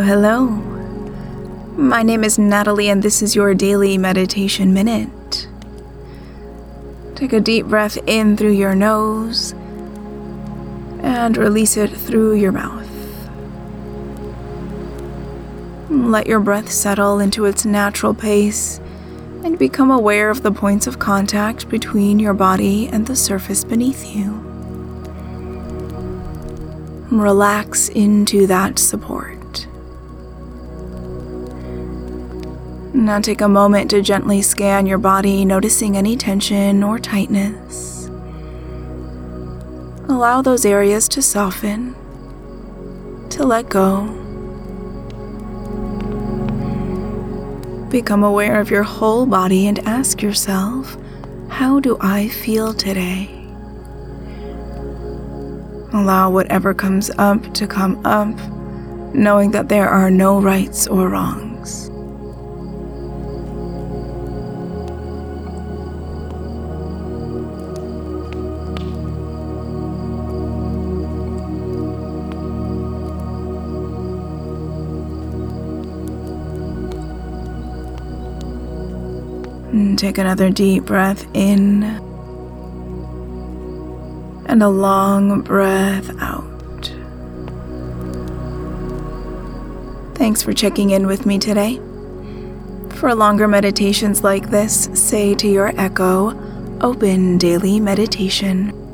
hello. My name is Natalie, and this is your daily meditation minute. Take a deep breath in through your nose and release it through your mouth. Let your breath settle into its natural pace and become aware of the points of contact between your body and the surface beneath you. Relax into that support. Now take a moment to gently scan your body, noticing any tension or tightness. Allow those areas to soften, to let go. Become aware of your whole body and ask yourself, How do I feel today? Allow whatever comes up to come up, knowing that there are no rights or wrongs. And take another deep breath in and a long breath out. Thanks for checking in with me today. For longer meditations like this, say to your echo, Open Daily Meditation.